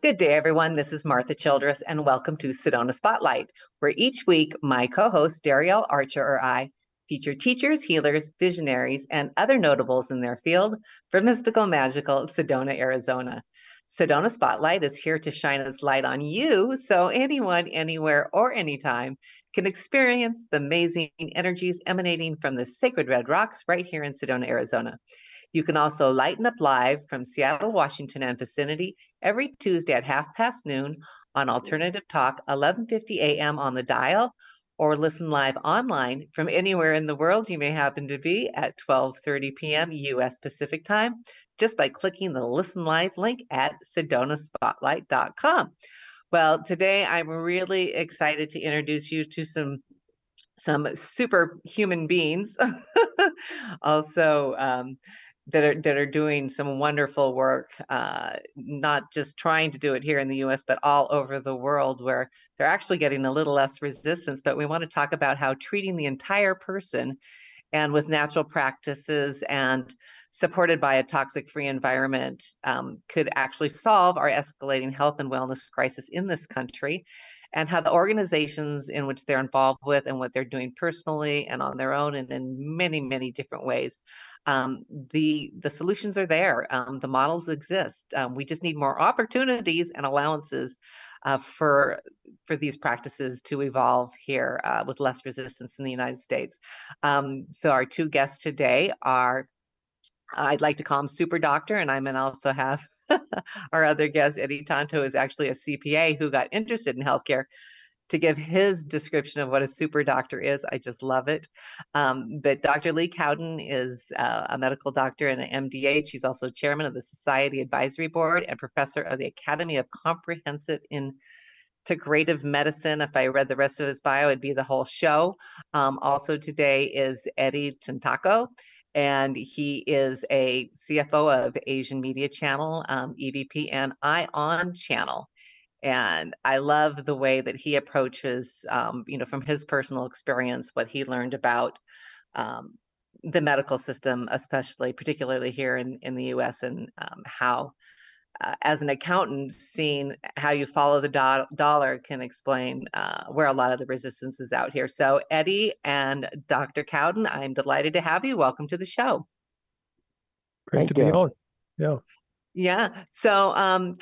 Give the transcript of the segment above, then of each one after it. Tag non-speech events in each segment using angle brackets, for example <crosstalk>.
Good day, everyone. This is Martha Childress, and welcome to Sedona Spotlight, where each week my co host, Darielle Archer, or I feature teachers, healers, visionaries, and other notables in their field from mystical, magical Sedona, Arizona. Sedona Spotlight is here to shine its light on you so anyone, anywhere, or anytime can experience the amazing energies emanating from the sacred red rocks right here in Sedona, Arizona. You can also lighten up live from Seattle, Washington, and vicinity every Tuesday at half past noon on Alternative Talk, 11:50 a.m. on the dial, or listen live online from anywhere in the world you may happen to be at 12:30 p.m. U.S. Pacific Time, just by clicking the Listen Live link at SedonaSpotlight.com. Well, today I'm really excited to introduce you to some some superhuman beings. <laughs> also, um, that are that are doing some wonderful work, uh, not just trying to do it here in the U.S. but all over the world, where they're actually getting a little less resistance. But we want to talk about how treating the entire person, and with natural practices and supported by a toxic-free environment, um, could actually solve our escalating health and wellness crisis in this country and how the organizations in which they're involved with and what they're doing personally and on their own and in many many different ways um, the the solutions are there um, the models exist um, we just need more opportunities and allowances uh, for for these practices to evolve here uh, with less resistance in the united states. Um, so our two guests today are I'd like to call him Super Doctor, and I'm gonna also have <laughs> our other guest, Eddie Tanto, is actually a CPA who got interested in healthcare to give his description of what a super doctor is. I just love it. Um, but Dr. Lee Cowden is uh, a medical doctor and an MDH. She's also chairman of the Society Advisory Board and professor of the Academy of Comprehensive Integrative Medicine. If I read the rest of his bio, it'd be the whole show. Um, also today is Eddie Tantoco and he is a CFO of Asian Media Channel, um, EVP, and Eye On Channel. And I love the way that he approaches, um, you know, from his personal experience, what he learned about um, the medical system, especially, particularly here in, in the US, and um, how uh, as an accountant, seeing how you follow the do- dollar can explain uh, where a lot of the resistance is out here. So, Eddie and Dr. Cowden, I'm delighted to have you. Welcome to the show. Great Thank to you. be on. Yeah. Yeah. So, um,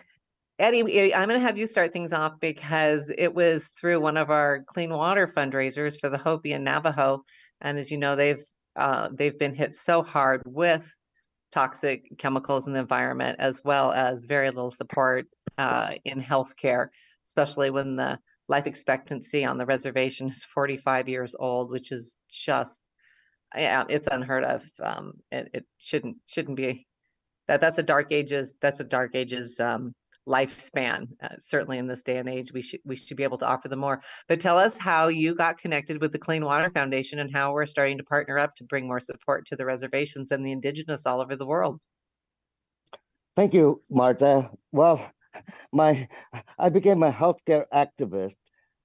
Eddie, I'm going to have you start things off because it was through one of our clean water fundraisers for the Hopi and Navajo, and as you know, they've uh, they've been hit so hard with toxic chemicals in the environment, as well as very little support uh, in healthcare, especially when the life expectancy on the reservation is 45 years old, which is just, yeah, it's unheard of. Um, it, it shouldn't shouldn't be that. That's a dark ages. That's a dark ages um, lifespan. Uh, certainly in this day and age, we should we should be able to offer them more. But tell us how you got connected with the Clean Water Foundation and how we're starting to partner up to bring more support to the reservations and the indigenous all over the world. Thank you, Martha. Well, my I became a healthcare activist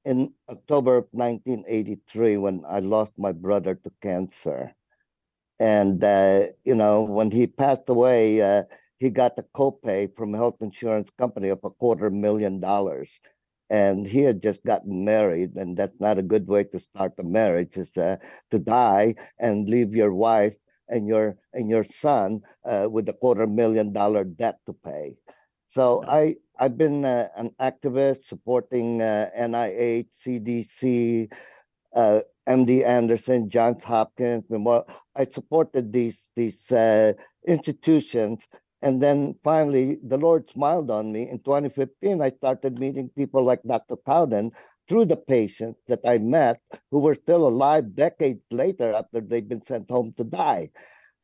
in October of 1983 when I lost my brother to cancer. And uh, you know, when he passed away, uh, he got the copay from a health insurance company of a quarter million dollars. And he had just gotten married, and that's not a good way to start a marriage, is uh, to die and leave your wife and your and your son uh, with a quarter million dollar debt to pay. So I I've been uh, an activist supporting uh, NIH, CDC, uh, MD Anderson, Johns Hopkins. Memorial. I supported these these uh, institutions and then finally, the Lord smiled on me. In 2015, I started meeting people like Dr. Cowden through the patients that I met who were still alive decades later after they've been sent home to die.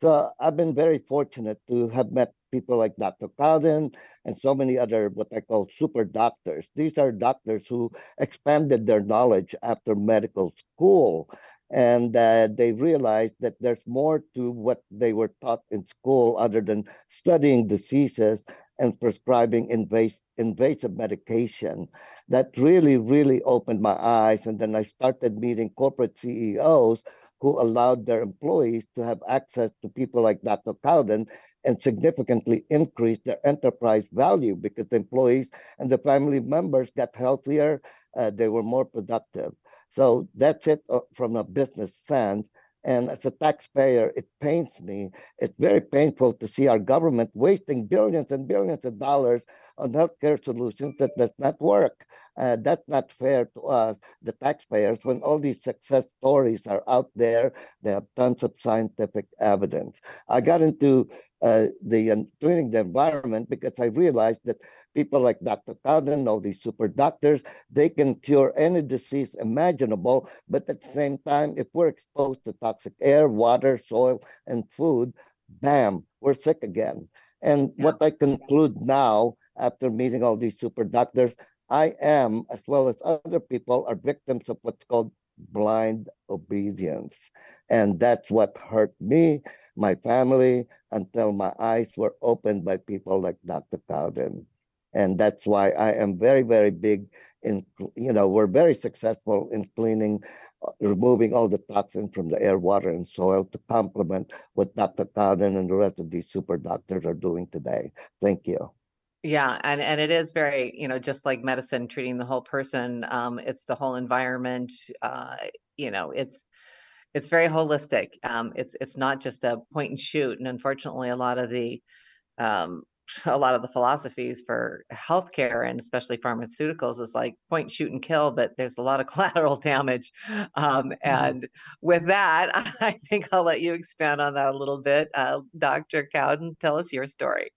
So I've been very fortunate to have met people like Dr. Cowden and so many other what I call super doctors. These are doctors who expanded their knowledge after medical school and uh, they realized that there's more to what they were taught in school other than studying diseases and prescribing invasive, invasive medication. That really, really opened my eyes. And then I started meeting corporate CEOs who allowed their employees to have access to people like Dr. Cowden and significantly increased their enterprise value because the employees and the family members got healthier, uh, they were more productive. So that's it uh, from a business sense. And as a taxpayer, it pains me. It's very painful to see our government wasting billions and billions of dollars on healthcare solutions that does not work. Uh, that's not fair to us, the taxpayers, when all these success stories are out there. They have tons of scientific evidence. I got into uh, the uh, cleaning the environment because I realized that people like Dr. Cowden, all these super doctors, they can cure any disease imaginable. But at the same time, if we're exposed to toxic air, water, soil, and food, bam, we're sick again. And yeah. what I conclude now, after meeting all these super doctors, I am, as well as other people, are victims of what's called blind obedience. And that's what hurt me, my family, until my eyes were opened by people like Dr. Cowden. And that's why I am very, very big in, you know, we're very successful in cleaning, uh, removing all the toxins from the air, water, and soil to complement what Dr. Cowden and the rest of these super doctors are doing today. Thank you. Yeah, and and it is very, you know, just like medicine, treating the whole person. Um, it's the whole environment. Uh, you know, it's it's very holistic. Um, it's it's not just a point and shoot. And unfortunately, a lot of the um, a lot of the philosophies for healthcare and especially pharmaceuticals is like point, shoot, and kill, but there's a lot of <laughs> collateral damage. Um, mm-hmm. and with that, <laughs> I think I'll let you expand on that a little bit. Uh, Dr. Cowden, tell us your story.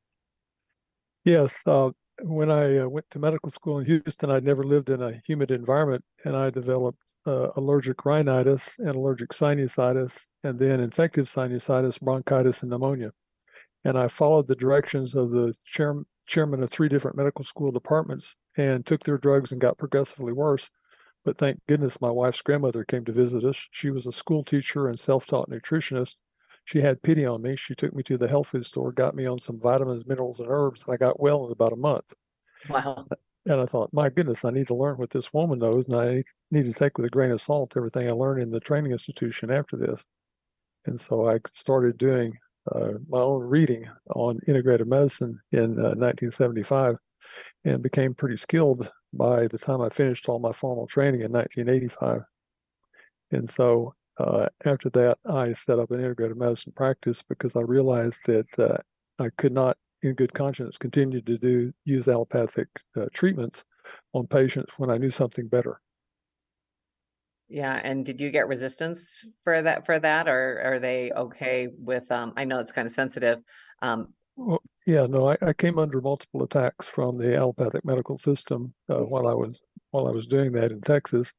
Yes. Uh, when I uh, went to medical school in Houston, I'd never lived in a humid environment, and I developed uh, allergic rhinitis and allergic sinusitis, and then infective sinusitis, bronchitis, and pneumonia. And I followed the directions of the chair, chairman of three different medical school departments and took their drugs and got progressively worse. But thank goodness my wife's grandmother came to visit us. She was a school teacher and self taught nutritionist she had pity on me. She took me to the health food store, got me on some vitamins, minerals, and herbs, and I got well in about a month. Wow. And I thought, my goodness, I need to learn what this woman knows, and I need to take with a grain of salt everything I learned in the training institution after this. And so I started doing uh, my own reading on integrative medicine in uh, 1975 and became pretty skilled by the time I finished all my formal training in 1985. And so uh, after that, I set up an integrative medicine practice because I realized that uh, I could not, in good conscience, continue to do use allopathic uh, treatments on patients when I knew something better. Yeah, and did you get resistance for that for that, or are they okay with? Um, I know it's kind of sensitive. Um, well, yeah, no, I, I, came under multiple attacks from the allopathic medical system uh, while I was while I was doing that in Texas.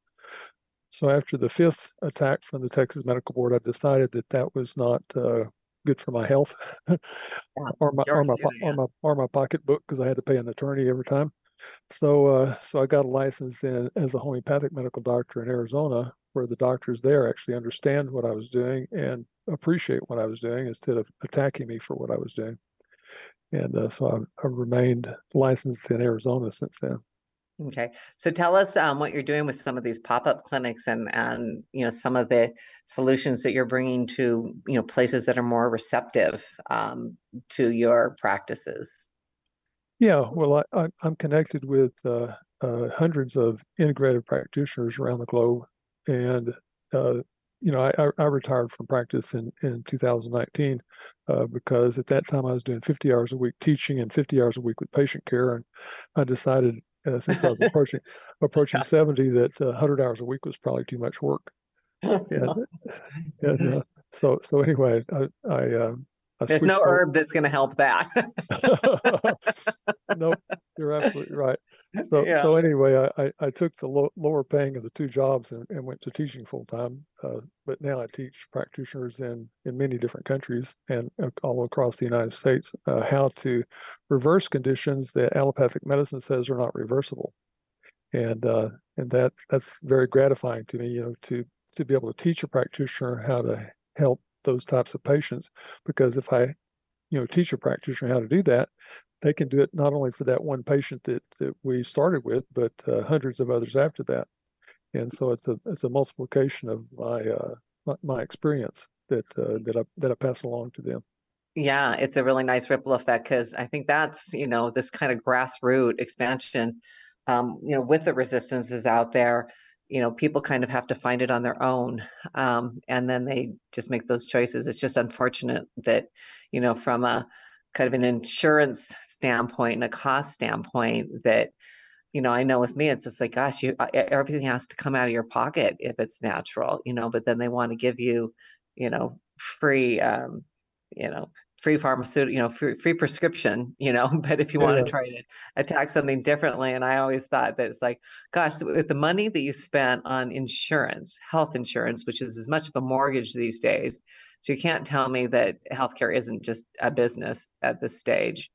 So after the fifth attack from the Texas Medical Board, I decided that that was not uh, good for my health <laughs> yeah, or my or my, or my or my pocketbook because I had to pay an attorney every time. So uh, so I got a license in as a homeopathic medical doctor in Arizona, where the doctors there actually understand what I was doing and appreciate what I was doing instead of attacking me for what I was doing. And uh, so I've, I've remained licensed in Arizona since then. Okay, so tell us um, what you're doing with some of these pop-up clinics and and you know some of the solutions that you're bringing to you know places that are more receptive um, to your practices. Yeah, well, I, am connected with uh, uh, hundreds of integrative practitioners around the globe, and uh, you know I, I, retired from practice in in 2019 uh, because at that time I was doing 50 hours a week teaching and 50 hours a week with patient care, and I decided uh, since I was <laughs> approaching approaching seventy that uh, hundred hours a week was probably too much work. <laughs> And, and uh, <laughs> so so anyway, I, I um, there's no herb that's going to help that. <laughs> no, you're absolutely right. So yeah. so anyway, I, I, I took the lo- lower paying of the two jobs and, and went to teaching full time. Uh, but now I teach practitioners in in many different countries and uh, all across the United States uh, how to reverse conditions that allopathic medicine says are not reversible, and uh, and that that's very gratifying to me. You know, to to be able to teach a practitioner how to help those types of patients because if I, you know, teach a practitioner how to do that, they can do it not only for that one patient that, that we started with, but uh, hundreds of others after that. And so it's a it's a multiplication of my uh, my, my experience that uh, that I that I pass along to them. Yeah, it's a really nice ripple effect because I think that's, you know, this kind of grassroots expansion, um, you know, with the resistances out there, you know, people kind of have to find it on their own. Um, and then they just make those choices. It's just unfortunate that, you know, from a kind of an insurance standpoint and a cost standpoint that, you know, I know with me, it's just like, gosh, you everything has to come out of your pocket if it's natural, you know, but then they want to give you, you know, free um, you know, free pharmaceutical, you know, free, free prescription, you know, <laughs> but if you yeah. want to try to attack something differently. And I always thought that it's like, gosh, with the money that you spent on insurance, health insurance, which is as much of a mortgage these days. So you can't tell me that healthcare isn't just a business at this stage.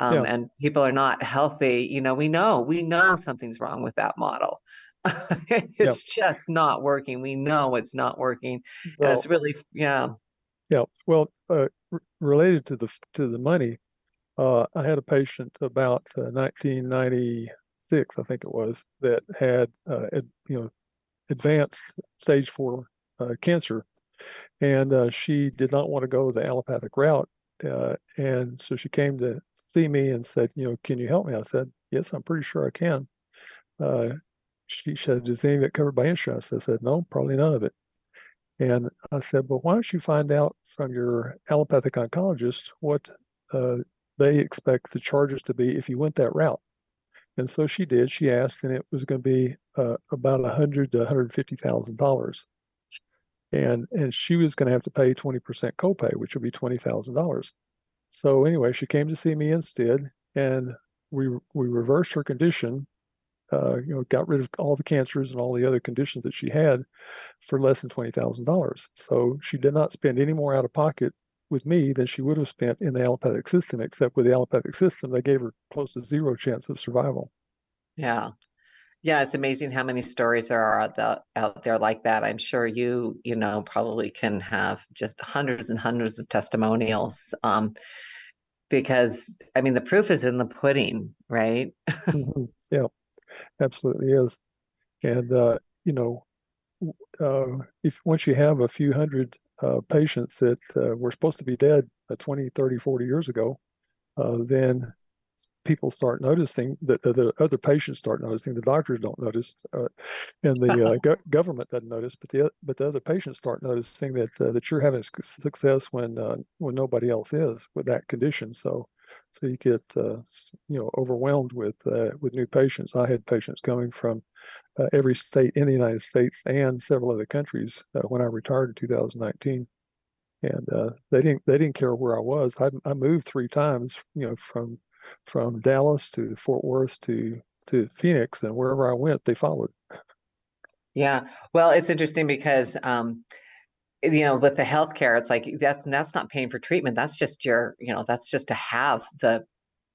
Um, yeah. And people are not healthy. You know, we know, we know something's wrong with that model. <laughs> it's yeah. just not working. We know it's not working. Well, and it's really, yeah. Yeah. Well, uh, related to the to the money, uh, I had a patient about uh, 1996, I think it was, that had uh, ad, you know advanced stage four uh, cancer, and uh, she did not want to go the allopathic route, and so she came to see me and said, you know, can you help me? I said, yes, I'm pretty sure I can. she said, is any of it covered by insurance? I said, no, probably none of it. And I said, well, why don't you find out from your allopathic oncologist what uh, they expect the charges to be if you went that route? And so she did. She asked, and it was going to be uh, about a hundred to one hundred fifty thousand dollars, and and she was going to have to pay twenty percent copay, which would be twenty thousand dollars. So anyway, she came to see me instead, and we we reversed her condition uh, you know, got rid of all the cancers and all the other conditions that she had for less than twenty thousand dollars. So she did not spend any more out of pocket with me than she would have spent in the allopathic system, except with the allopathic system, they gave her close to zero chance of survival. Yeah. Yeah, it's amazing how many stories there are out, the, out there like that. I'm sure you, you know, probably can have just hundreds and hundreds of testimonials. Um, because I mean, the proof is in the pudding, right? <laughs> mm-hmm. Yeah absolutely is. And, uh, you know, uh, if once you have a few hundred uh, patients that uh, were supposed to be dead uh, 20, 30, 40 years ago, uh, then people start noticing that the, the, other patients start noticing the doctors don't notice uh, and the <laughs> uh, go- government doesn't notice but the but the other patients start noticing that uh, that you're having success when when nobody else is with that condition so so you get uh, you know overwhelmed with uh, with new patients. I had patients coming from uh, every state in the United States and several other countries uh, when I retired in 2019, and uh, they didn't they didn't care where I was. I, I moved three times, you know, from from Dallas to Fort Worth to to Phoenix, and wherever I went, they followed. Yeah, well, it's interesting because um, you know with the healthcare it's like that's that's not paying for treatment. That's just your you know that's just to have the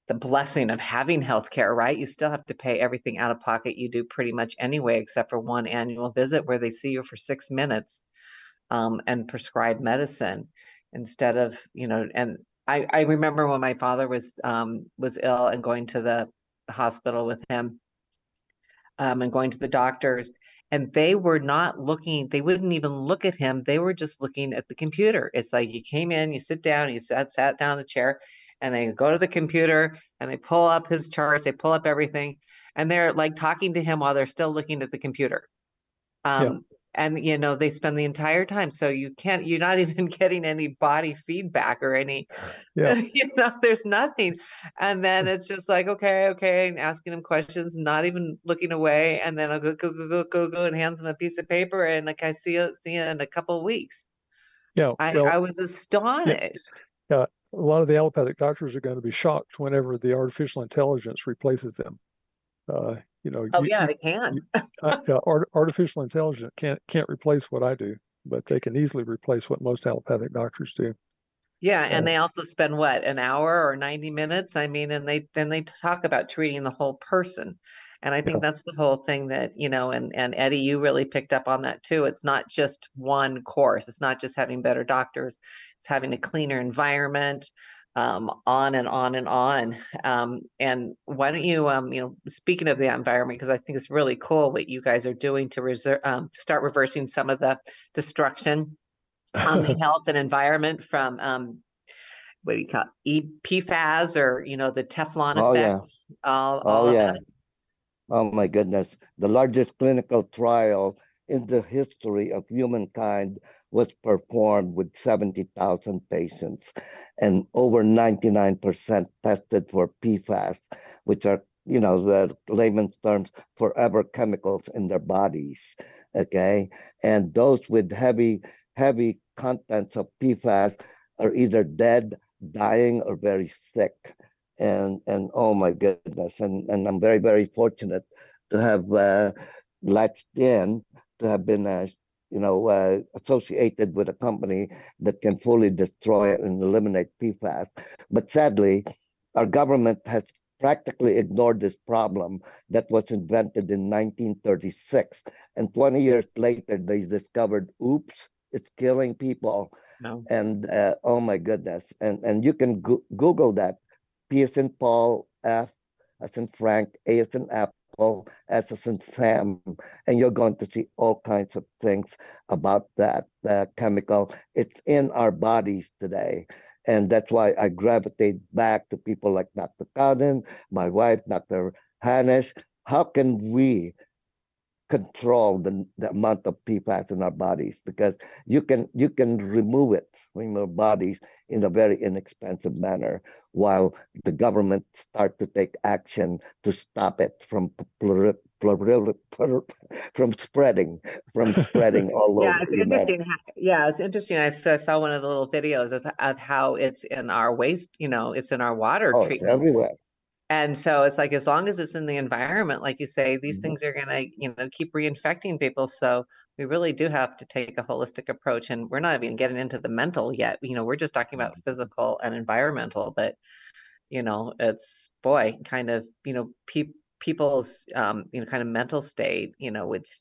the blessing of having healthcare right? You still have to pay everything out of pocket. You do pretty much anyway except for one annual visit where they see you for six minutes um, and prescribe medicine instead of you know and i i remember when my father was um was ill and going to the hospital with him um, and going to the doctors and they were not looking they wouldn't even look at him they were just looking at the computer. It's like you came in you sit down you sat sat down in the chair and they go to the computer and they pull up his charts they pull up everything and they're like talking to him while they're still looking at the computer. Um, and you know they spend the entire time so you can't you're not <laughs> even getting any body feedback or any <laughs> <laughs> yeah. you know there's nothing and then it's just like okay okay and asking them questions not even looking away and then i'll go go go go go go and hands them a piece of paper and like i see you see you in a couple of weeks yeah i, well, I was astonished yeah. yeah a lot of the allopathic doctors are going to be shocked whenever the artificial intelligence replaces them uh, you know oh you, yeah they can. uh, <laughs> yeah, art, artificial intelligence can't can't replace what i do but they can easily replace what most allopathic doctors do. Yeah and they also spend what an hour or 90 minutes? I mean and they then they talk about treating the whole person and i think yeah. that's the whole thing that you know and and eddie you really picked up on that too. It's not just one course. It's not just having better doctors. It's having a cleaner environment um, on and on and on. Um, and why don't you, um, you know, speaking of the environment, because I think it's really cool what you guys are doing to reserve, um, to start reversing some of the destruction on the <laughs> health and environment from um, what do you call it? PFAS or you know the Teflon Oh, yeah. effect. All, all Oh, of yeah. that. Oh my goodness. The largest clinical trial in the history of humankind was performed with 70,000 patients, and over 99% tested for PFAS, which are, you know, the layman's terms, forever chemicals in their bodies. Okay. And those with heavy, heavy contents of PFAS are either dead, dying, or very sick and and oh my goodness and and i'm very very fortunate to have uh, latched in to have been uh, you know uh, associated with a company that can fully destroy and eliminate pfas but sadly our government has practically ignored this problem that was invented in 1936 and 20 years later they discovered oops it's killing people. No. and uh, oh my goodness. And and you can go- google that. P as in paul f as in frank a as in apple as in sam and you're going to see all kinds of things about that uh, chemical it's in our bodies today and that's why i gravitate back to people like dr Cowden, my wife dr Hanish. how can we control the, the amount of PFAS in our bodies because you can you can remove it from your bodies in a very inexpensive manner while the government start to take action to stop it from from spreading from spreading <laughs> all Yeah, over it's interesting. how- Yeah, it's interesting. I saw one of the little videos of, of how it's in our waste, you know, it's in our water Oh, it's treatments. everywhere. And so it's like, as long as it's in the environment, like you say, these Mhm. things are gonna, you know, keep reinfecting people. So we really do have to take a holistic approach. And we're not even getting into the mental yet. You know, we're just talking about physical and environmental, but you know, it's boy, kind of, you know, pe- people's um, you know, kind of mental state, you know, which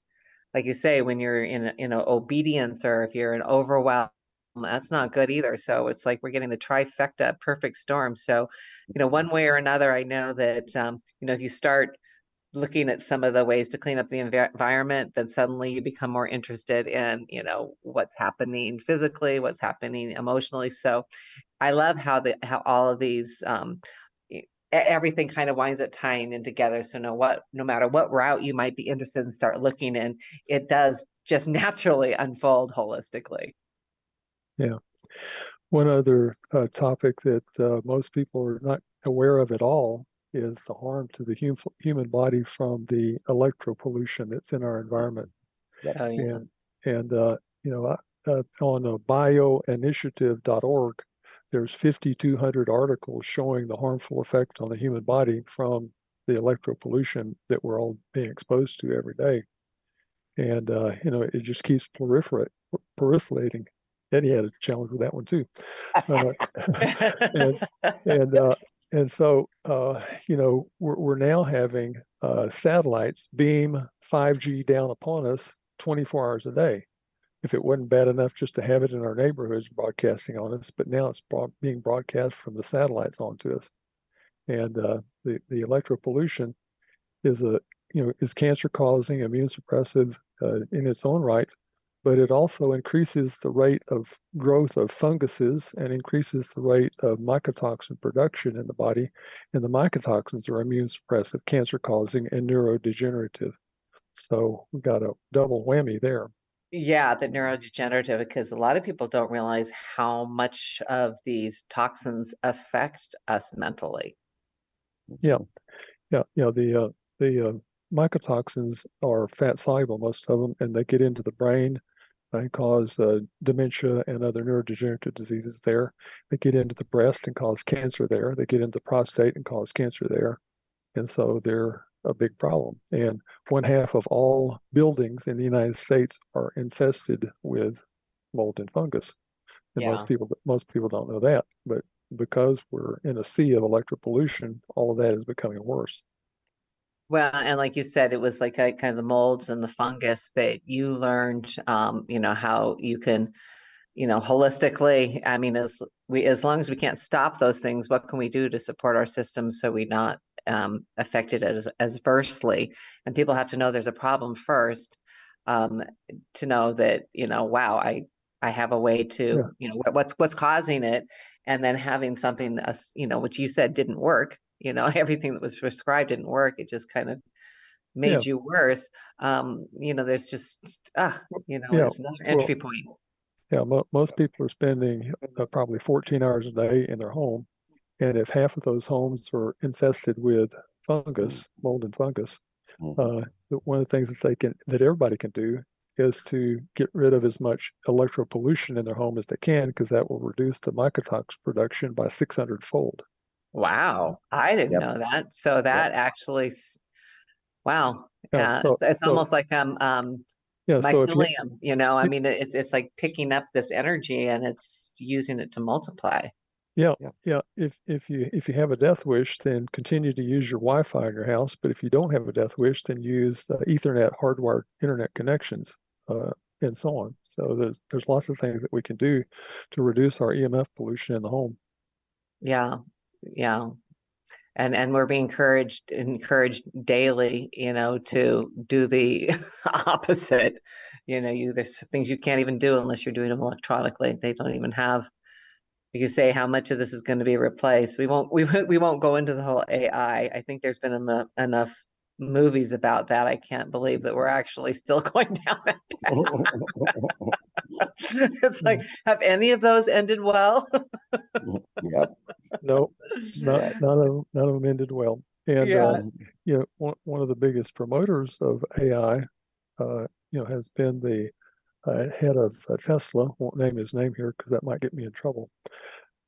like you say, when you're in, you know, obedience or if you're in overwhelm, that's not good either. So it's like we're getting the trifecta perfect storm. So, you know, one way or another, I know that, um, you know, if you start looking at some of the ways to clean up the envi- environment, then suddenly you become more interested in, you know, what's happening physically, what's happening emotionally. So I love how the, how all of these, um, everything kind of winds up tying in together. So no what, no matter what route you might be interested in, start looking in, it does just <laughs> naturally unfold holistically. One other uh, topic that uh, most people are not aware of at all is the harm to the hum- human body from the electropollution that's in our environment. Oh, yeah. And and uh, you know, uh, on uh, bioinitiative.org, there's 5,200 articles showing the harmful effect on the human body from the electropollution that we're all being exposed to every day. And uh, you know, it just keeps proliferate, proliferating. Eddie had a challenge with that one too. Uh, <laughs> and <laughs> and uh, and so uh, you know we're we're now having uh, satellites beam 5G down upon us 24 hours a day. If it wasn't bad enough just to have it in our neighborhoods broadcasting on us, but now it's broad, being broadcast from the satellites onto us, and uh, the the electropollution is a you know is cancer causing, immune suppressive uh, in its own right, but it also increases the rate of growth of funguses and increases the rate of mycotoxin production in the body. And the mycotoxins are immune suppressive, cancer causing, and neurodegenerative. So we've got a double whammy there. Yeah, the neurodegenerative, because a lot of people don't realize how much of these toxins affect us mentally. Yeah, yeah, yeah. The uh, the uh, mycotoxins are fat soluble, most of them, and they get into the brain and cause uh, dementia and other neurodegenerative diseases there. They get into the breast and cause cancer there. They get into the prostate and cause cancer there, and so they're a big problem. And one half of all buildings in the United States are infested with mold and fungus. And Yeah. most people most people don't know that, but because we're in a sea of electropollution, all of that is becoming worse. Well, and like you said, it was like a, kind of the molds and the fungus that you learned, um, you know, how you can, you know, holistically, I mean, as we, as long as we can't stop those things, what can we do to support our systems so we not um, affected as as adversely? And people have to know there's a problem first, um, to know that, you know, wow, I I have a way to, Yeah. you know, what, what's what's causing it, and then having something, uh, you know, which you said didn't work, you know, <laughs> everything that was prescribed didn't work. It just kind of made yeah. you worse. Um, you know, there's just, ah, you know, yeah. it's another entry well, point. Yeah, mo- most people are spending uh, probably 14 hours a day in their home. And if half of those homes are infested with fungus, mold and fungus, mm-hmm. uh, one of the things that they can, that everybody can do is to get rid of as much electro pollution in their home as they can, because that will reduce the mycotox production by 600 fold. Wow, I didn't yep. know that. So that yep. actually, wow, yeah, so, it's, it's so, almost like um um yeah, mycelium. So you, you, know, I mean, it's it's like picking up this energy and it's using it to multiply. Yeah, yeah, yeah. If if you if you have a death wish, then continue to use your Wi-Fi in your house. But if you don't have a death wish, then use uh, Ethernet hardwired internet connections uh, and so on. So there's there's lots of things that we can do to reduce our EMF pollution in the home. Yeah, yeah. And and we're being encouraged encouraged daily you know to do the <laughs> opposite. You know you there's things you can't even do unless you're doing them electronically. They don't even have you can say how much of this is going to be replaced. We won't <laughs> we, we won't go into the whole ai i. Think there's been enough, enough movies about that. I can't believe that we're actually still <laughs> going down that path. It's like have any of those ended well? Yep. No, not, <laughs> none of none of them ended well. And yeah. um, you know, one, one of the biggest promoters of AI, uh, you know, has been the uh, head of uh, Tesla. Won't name his name here because that might get me in trouble.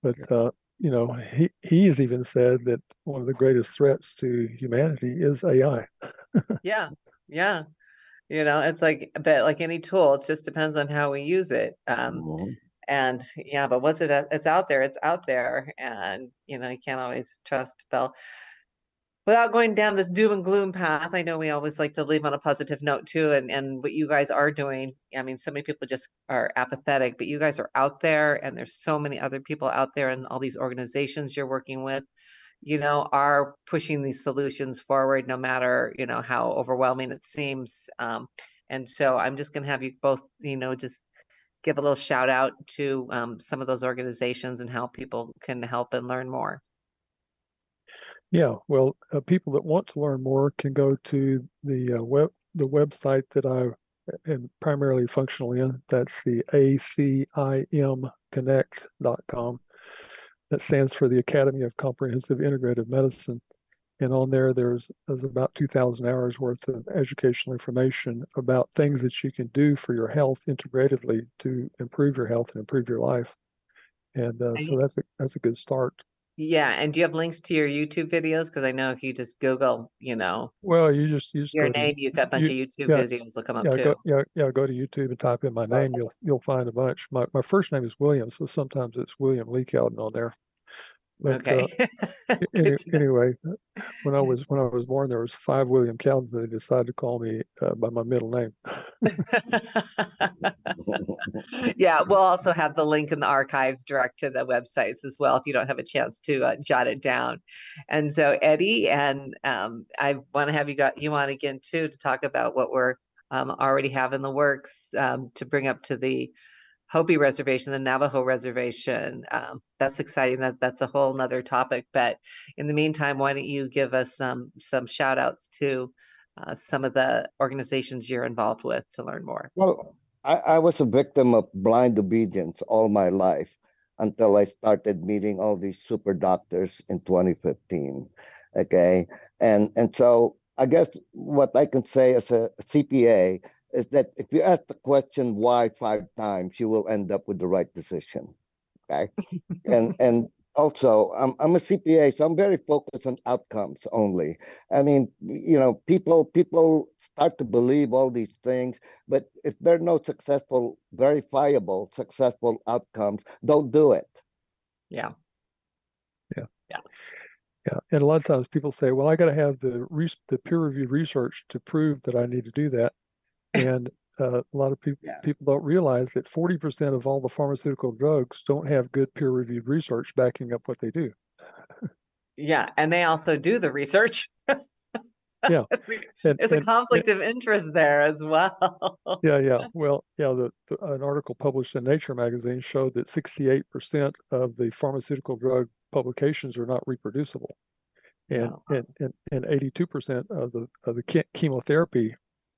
But uh, you know, he he has even said that one of the greatest threats to humanity is AI. <laughs> yeah, yeah. You know, it's like, but like any tool, it just depends on how we use it. Um, mm-hmm and yeah but once it it's out there it's out there and you know you can't always trust bell without going down this doom and gloom path i know we always like to leave on a positive note too and and what you guys are doing i mean so many people just are apathetic but you guys are out there and there's so many other people out there and all these organizations you're working with you know are pushing these solutions forward no matter you know how overwhelming it seems um, and so i'm just going to have you both you know just give a little shout out to um, some of those organizations and how people can help and learn more? Yeah, well, uh, people that want to learn more can go to the uh, web the website that I am primarily functional in. That's the acimconnect.com. That stands for the Academy of Comprehensive Integrative Medicine and on there there's there's about 2000 hours worth of educational information about things that you can do for your health integratively to improve your health and improve your life. And uh, so that's a that's a good start. Yeah and do you have links to your youtube videos? Because i know if you just google you know well you just use your name to, you've got a bunch you, of youtube yeah, videos will come up yeah, too. go, yeah yeah go to youtube and type in my name you'll you'll find a bunch. My, my first name is william so sometimes it's william lee Cowden on there but, okay. uh, <laughs> any, anyway, when I was when I was born, there was five William Cowdens. They decided to call me uh, by my middle name. <laughs> yeah, we'll also have the link in the archives direct to the websites as well if you don't have a chance to uh, jot it down. And so, Eddie, and um, I want to have you got you on again too to talk about what we're um, already have in the works um, to bring up to the Hopi Reservation, the Navajo Reservation. Um, that's exciting. That that's a whole nother topic. But in the meantime, why don't you give us some some shout outs to uh, some of the organizations you're involved with to learn more? Well, I, I was a victim of blind obedience all my life until I started meeting all these super doctors in 2015. Okay, and and so I guess what I can say as a CPA is that if you ask the question why five times, you will end up with the right decision. Okay. <laughs> and and also I'm I'm a CPA, so I'm very focused on outcomes only. I mean, you know, people people start to believe all these things, but if there are no successful, verifiable, successful outcomes, don't do it. Yeah. Yeah. Yeah. Yeah, and a lot of times people say, "Well, I got to have the re- the peer reviewed research to prove that I need to do that." And uh, a lot of people yeah. people don't realize that 40% of all the pharmaceutical drugs don't have good peer reviewed research backing up what they do. yeah, and they also do the research. Yeah. <laughs> And, There's and, a conflict and, of interest there as well. <laughs> yeah, yeah. Well, yeah, the, the, an article published in Nature magazine showed that 68% of the pharmaceutical drug publications are not reproducible. And, and, and, and 82% of the, of the chemotherapy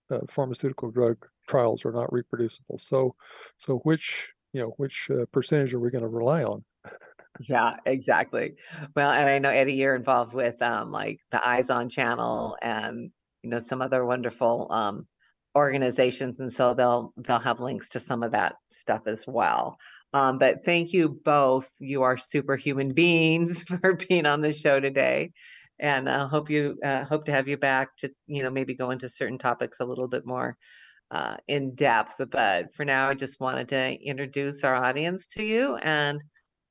uh, pharmaceutical drug trials are not reproducible. So, so which, you know, which uh, percentage are we going to rely on? Yeah, exactly. Well, and I know Eddie, you're involved with um like the Eyes on channel and you know some other wonderful um organizations, and so they'll they'll have links to some of that stuff as well. Um, but thank you both. You are superhuman beings <laughs> for being on the show today, and I uh, hope you uh, hope to have you back to you know maybe go into certain topics a little bit more uh, in depth. But for now, I just wanted to introduce our audience to you and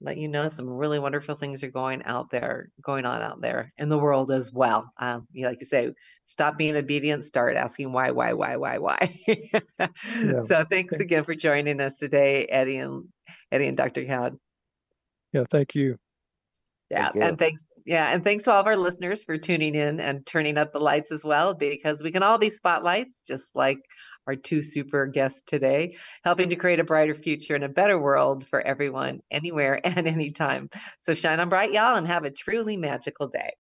let you know some really wonderful things are going out there, going on out there in the world as well. Um, you like to say, stop being obedient, start asking why, why, why, why, why. <laughs> yeah. So thanks again for joining us today, Eddie and Eddie and Dr. Cowd. Yeah, thank you. Yeah, thank and thanks. Yeah, and thanks to all of our listeners for tuning in and turning up the lights as well, because we can all be spotlights, just like our two super guests today, helping to create a brighter future and a better world for everyone, anywhere <laughs> and anytime. So shine on bright, y'all, and have a truly magical day.